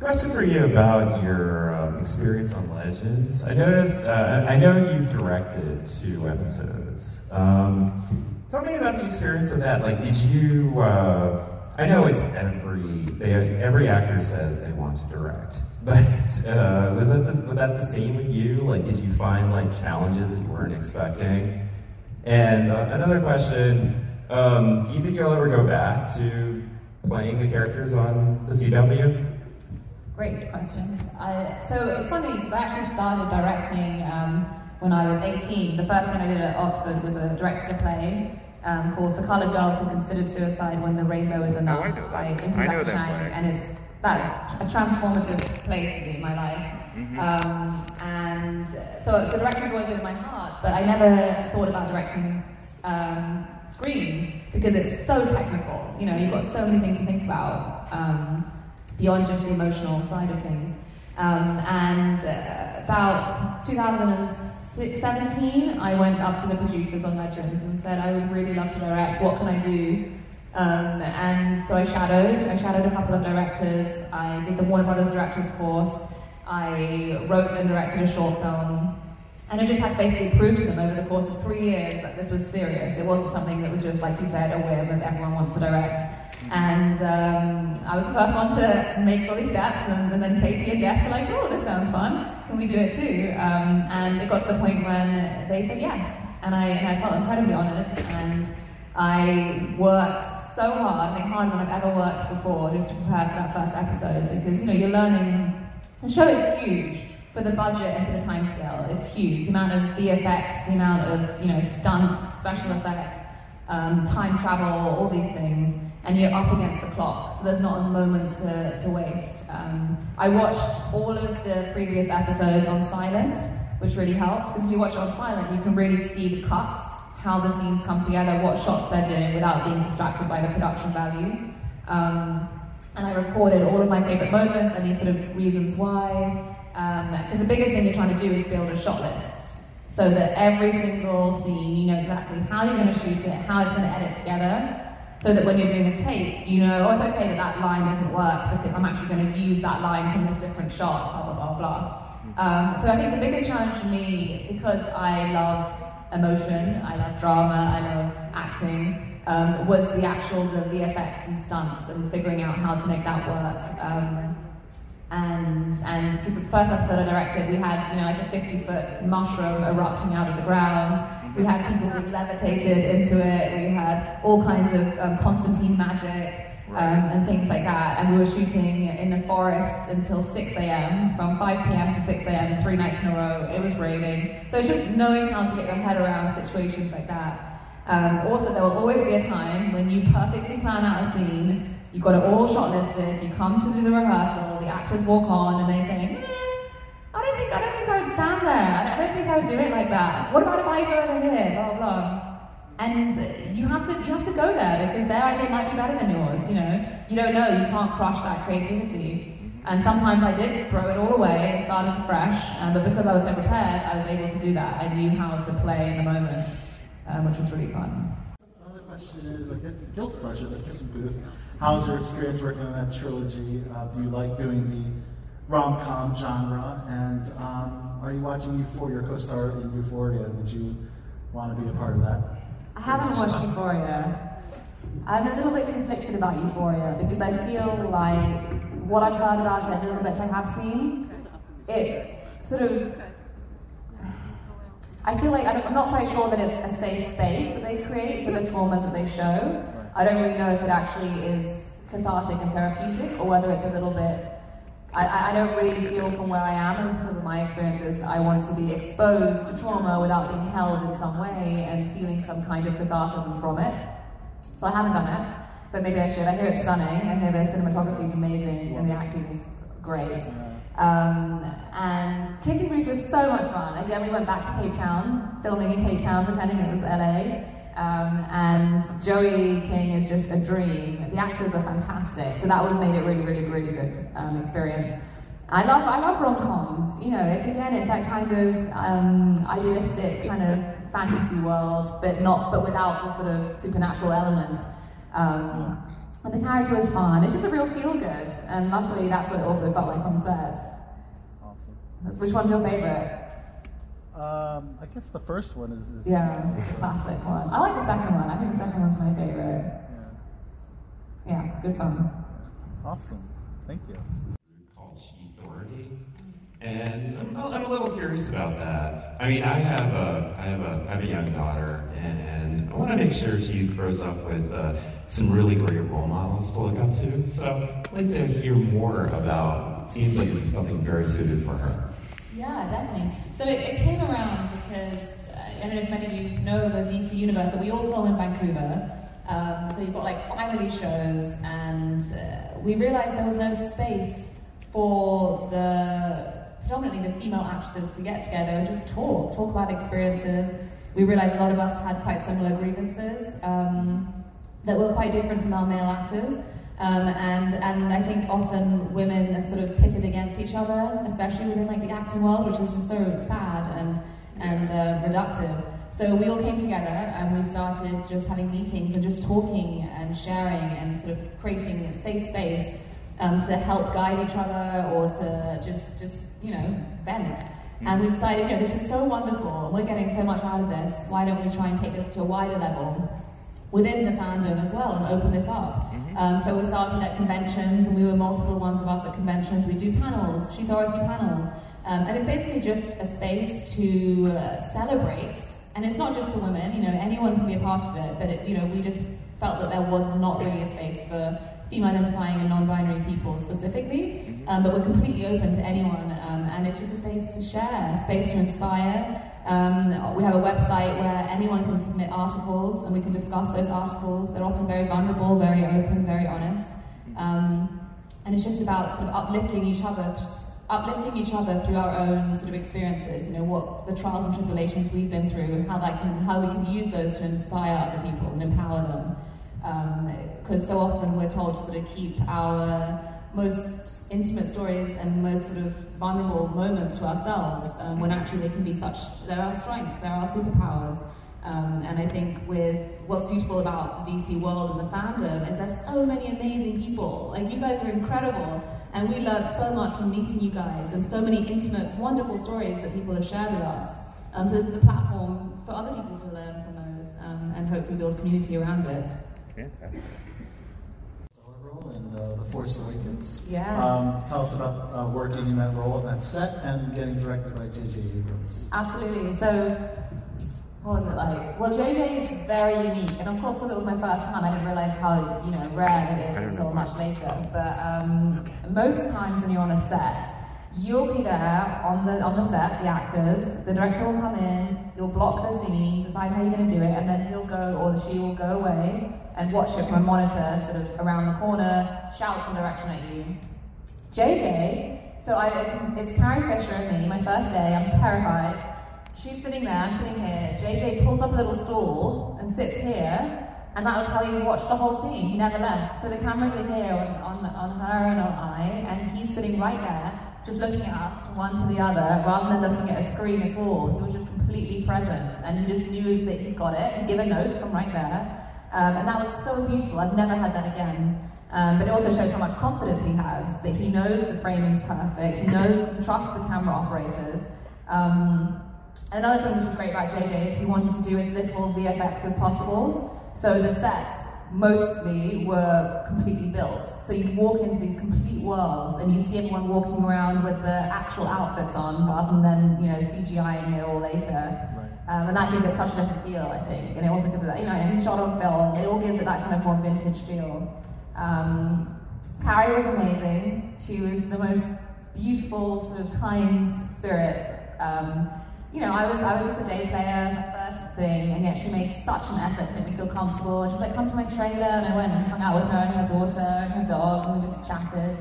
Question for you about your um, experience on Legends. I noticed, uh, I know you directed two episodes. Um, tell me about the experience of that. Like, did you? Uh, I know it's every they, every actor says they want to direct, but uh, was that the, was that the same with you? Like, did you find like challenges that you weren't expecting? And uh, another question: um, Do you think you'll ever go back to playing the characters on the CW? Great questions. I, so it's funny because I actually started directing um, when I was 18. The first thing I did at Oxford was a directed a play um, called The Colored Girls Who Considered Suicide When the Rainbow Is Enough oh, by Ntozake Shange, and it's that's a transformative play for me in my life. Mm-hmm. Um, and so, so directing is always been in my heart, but I never thought about directing um, screen because it's so technical. You know, you've got so many things to think about. Beyond just the emotional side of things. Um, and uh, about 2017, I went up to the producers on Legends and said, I would really love to direct, what can I do? Um, and so I shadowed, I shadowed a couple of directors, I did the Warner Brothers Directors course, I wrote and directed a short film, and I just had to basically prove to them over the course of three years that this was serious. It wasn't something that was just, like you said, a whim and everyone wants to direct. And um, I was the first one to make all these steps, and, and, then Katie and Jess were like, oh, this sounds fun. Can we do it too? Um, and it got to the point when they said yes. And I, and I felt incredibly honored. And I worked so hard, I think harder than I've ever worked before, just to prepare for that first episode. Because, you know, you're learning, the show is huge for the budget and for the time scale. It's huge. The amount of VFX, the amount of, you know, stunts, special effects, um, time travel, all these things and you're up against the clock, so there's not a moment to, to waste. Um, I watched all of the previous episodes on silent, which really helped, because if you watch it on silent, you can really see the cuts, how the scenes come together, what shots they're doing without being distracted by the production value. Um, and I recorded all of my favorite moments, and any sort of reasons why, because um, the biggest thing you're trying to do is build a shot list so that every single scene, you know exactly how you're going to shoot it, how it's going to edit together, so that when you're doing a take, you know, oh, it's okay that that line doesn't work because I'm actually going to use that line from this different shot, blah, blah, blah, blah. Um, so I think the biggest challenge for me, because I love emotion, I love drama, I love acting, um, was the actual the VFX and stunts and figuring out how to make that work. Um, and and because the first episode I directed, we had you know like a 50 foot mushroom erupting out of the ground. We had people being levitated into it. We had all kinds of um, Constantine magic um, and things like that. And we were shooting in the forest until 6 a.m. from 5 p.m. to 6 a.m. three nights in a row. It was raining, so it's just knowing how to get your head around situations like that. Um, also, there will always be a time when you perfectly plan out a scene You've got it all shortlisted. You come to do the rehearsal. The actors walk on and they say, eh, "I don't think I don't think I would stand there. I don't think I would do it like that. What about if I go over here?" Blah blah. And you have to you have to go there because their idea might be better than yours. You know, you don't know. You can't crush that creativity. And sometimes I did throw it all away and started fresh. Um, but because I was so prepared, I was able to do that. I knew how to play in the moment, um, which was really fun. Question is a guilty pleasure, the kissing booth. How's your experience working on that trilogy? Uh, do you like doing the rom com genre? And um, are you watching Euphoria, your co star in Euphoria? Would you want to be a part of that? I haven't watched Euphoria. I'm a little bit conflicted about Euphoria because I feel like what I've heard about it, the little bits I have seen, it sort of. I feel like I'm not quite sure that it's a safe space that they create for the traumas that they show. I don't really know if it actually is cathartic and therapeutic or whether it's a little bit. I, I don't really feel from where I am and because of my experiences I want to be exposed to trauma without being held in some way and feeling some kind of catharsis from it. So I haven't done it, but maybe I should. I hear it's stunning. I hear the cinematography is amazing and the acting is great. Um, and Kissing Booth was so much fun. Again, we went back to Cape Town, filming in Cape Town, pretending it was LA. Um, and Joey King is just a dream. The actors are fantastic, so that was made it really, really, really good um, experience. I love, I love rom-coms. You know, it's again, it's that kind of um, idealistic kind of fantasy world, but not, but without the sort of supernatural element. But the character was fun. It's just a real feel good, and luckily that's what it also felt like on set. Awesome. Which one's your favorite? Um, I guess the first one is. is Yeah, classic one. I like the second one. I think the second one's my favorite. yeah. Yeah, it's good fun. Awesome. Thank you. And I'm, I'm a little curious about that. I mean, I have a, I have a, I have a young daughter, and I want to make sure she grows up with uh, some really great role models to look up to. So I'd like to hear more about. Seems like it'd something very suited for her. Yeah, definitely. So it, it came around because uh, I don't know if many of you know the DC universe. So we all film in Vancouver. Um, so you've got like five shows, and uh, we realized there was no space for the predominantly the female actresses to get together and just talk, talk about experiences. We realized a lot of us had quite similar grievances um, that were quite different from our male actors. Um, and, and I think often women are sort of pitted against each other, especially within like the acting world, which is just so sad and, and uh, reductive. So we all came together and we started just having meetings and just talking and sharing and sort of creating a safe space um, to help guide each other or to just, just you know, vent. And we decided, you know, this is so wonderful, and we're getting so much out of this. Why don't we try and take this to a wider level within the fandom as well and open this up? Um, so we started at conventions, and we were multiple ones of us at conventions. We do panels, She Authority panels, um, and it's basically just a space to uh, celebrate. And it's not just for women, you know, anyone can be a part of it. But it, you know, we just felt that there was not really a space for female identifying and non-binary people specifically, um, but we're completely open to anyone, um, and it's just a space to share, a space to inspire. Um, we have a website where anyone can submit articles, and we can discuss those articles. They're often very vulnerable, very open, very honest, um, and it's just about sort of uplifting each other. Uplifting each other through our own sort of experiences, you know, what the trials and tribulations we've been through, and how that can, how we can use those to inspire other people and empower them because um, so often we're told to sort of keep our most intimate stories and most sort of vulnerable moments to ourselves um, when actually they can be such they're our strength they're our superpowers. Um, and I think with what's beautiful about the DC world and the fandom is there's so many amazing people. Like you guys are incredible. And we learned so much from meeting you guys and so many intimate wonderful stories that people have shared with us. Um, so this is a platform for other people to learn from those um, and hopefully build community around it Fantastic. Solid role in uh, The Force Awakens. Yeah. Um, tell us about uh, working in that role and that set and getting directed by J.J. Abrams. Absolutely. So, what was it like? Well, JJ is very unique, and of course, because it was my first time, I didn't realize how you know rare it is until much later. But um, most times when you're on a set, you'll be there on the on the set, the actors. The director will come in, you'll block the scene, decide how you're going to do it, and then he'll go or she will go away and watch it from a monitor, sort of around the corner, shout some direction at you. JJ, so I, it's, it's Carrie Fisher and me, my first day, I'm terrified. She's sitting there, I'm sitting here. JJ pulls up a little stool and sits here, and that was how he watched the whole scene. He never left. So the cameras are here on, on, on her and on I, and he's sitting right there, just looking at us from one to the other, rather than looking at a screen at all. He was just completely present, and he just knew that he got it. He'd give a note from right there. Um, and that was so beautiful. I've never had that again. Um, but it also shows how much confidence he has, that he knows the framing's perfect, he knows, he trusts the camera operators. Um, another thing which was great about JJ is he wanted to do as little VFX as possible. So the sets mostly were completely built. So you'd walk into these complete worlds and you'd see everyone walking around with the actual outfits on rather than, you know, CGIing it all later. Um, and that gives it such a different feel, I think. And it also gives it that, you know, and shot on film, it all gives it that kind of more vintage feel. Um, Carrie was amazing. She was the most beautiful, sort of kind spirit. Um, you know, I was I was just a day player, thing, and yet she made such an effort to make me feel comfortable. And she was like, "Come to my trailer," and I went and hung out with her and her daughter and her dog, and we just chatted.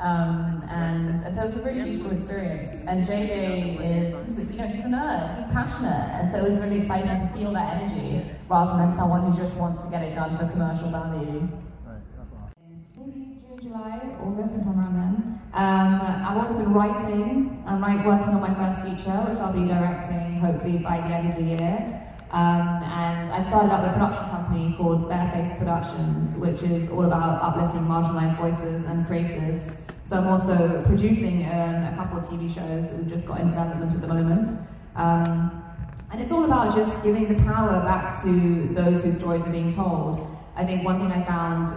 Um, and, and so it was a really beautiful experience. And JJ is, you know, he's a nerd, he's passionate, and so it was really exciting to feel that energy rather than someone who just wants to get it done for commercial value. Right, that's awesome. Maybe June, July, August, sometime around. Um, I've also been writing. I'm like working on my first feature, which I'll be directing hopefully by the end of the year. Um, and I started up a production company called Bareface Productions, which is all about uplifting marginalized voices and creatives. So I'm also producing um, a couple of TV shows that we've just got in development at the moment. Um, and it's all about just giving the power back to those whose stories are being told. I think one thing I found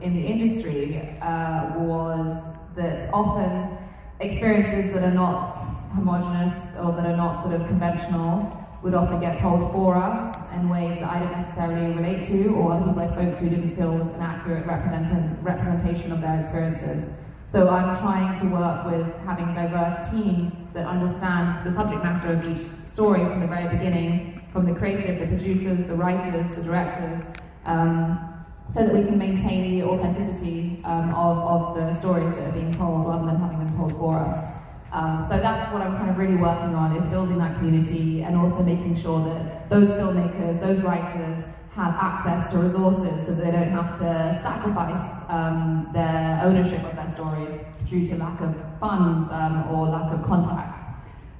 in the industry uh, was that often experiences that are not homogenous or that are not sort of conventional would often get told for us in ways that I didn't necessarily relate to or other people I spoke to didn't feel was an accurate represent- representation of their experiences. So I'm trying to work with having diverse teams that understand the subject matter of each story from the very beginning, from the creative, the producers, the writers, the directors, um, so that we can maintain the authenticity um, of, of the stories that are being told rather than having them told for us. Um, so that's what I'm kind of really working on is building that community and also making sure that those filmmakers, those writers have access to resources so they don't have to sacrifice um, their ownership of their stories due to lack of funds um, or lack of contacts.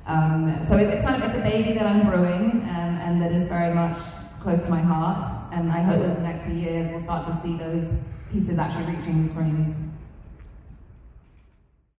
Um, so it, it's kind of it's a baby that I'm brewing um, and that is very much close to my heart and I hope that in the next few years we'll start to see those pieces actually reaching the screens.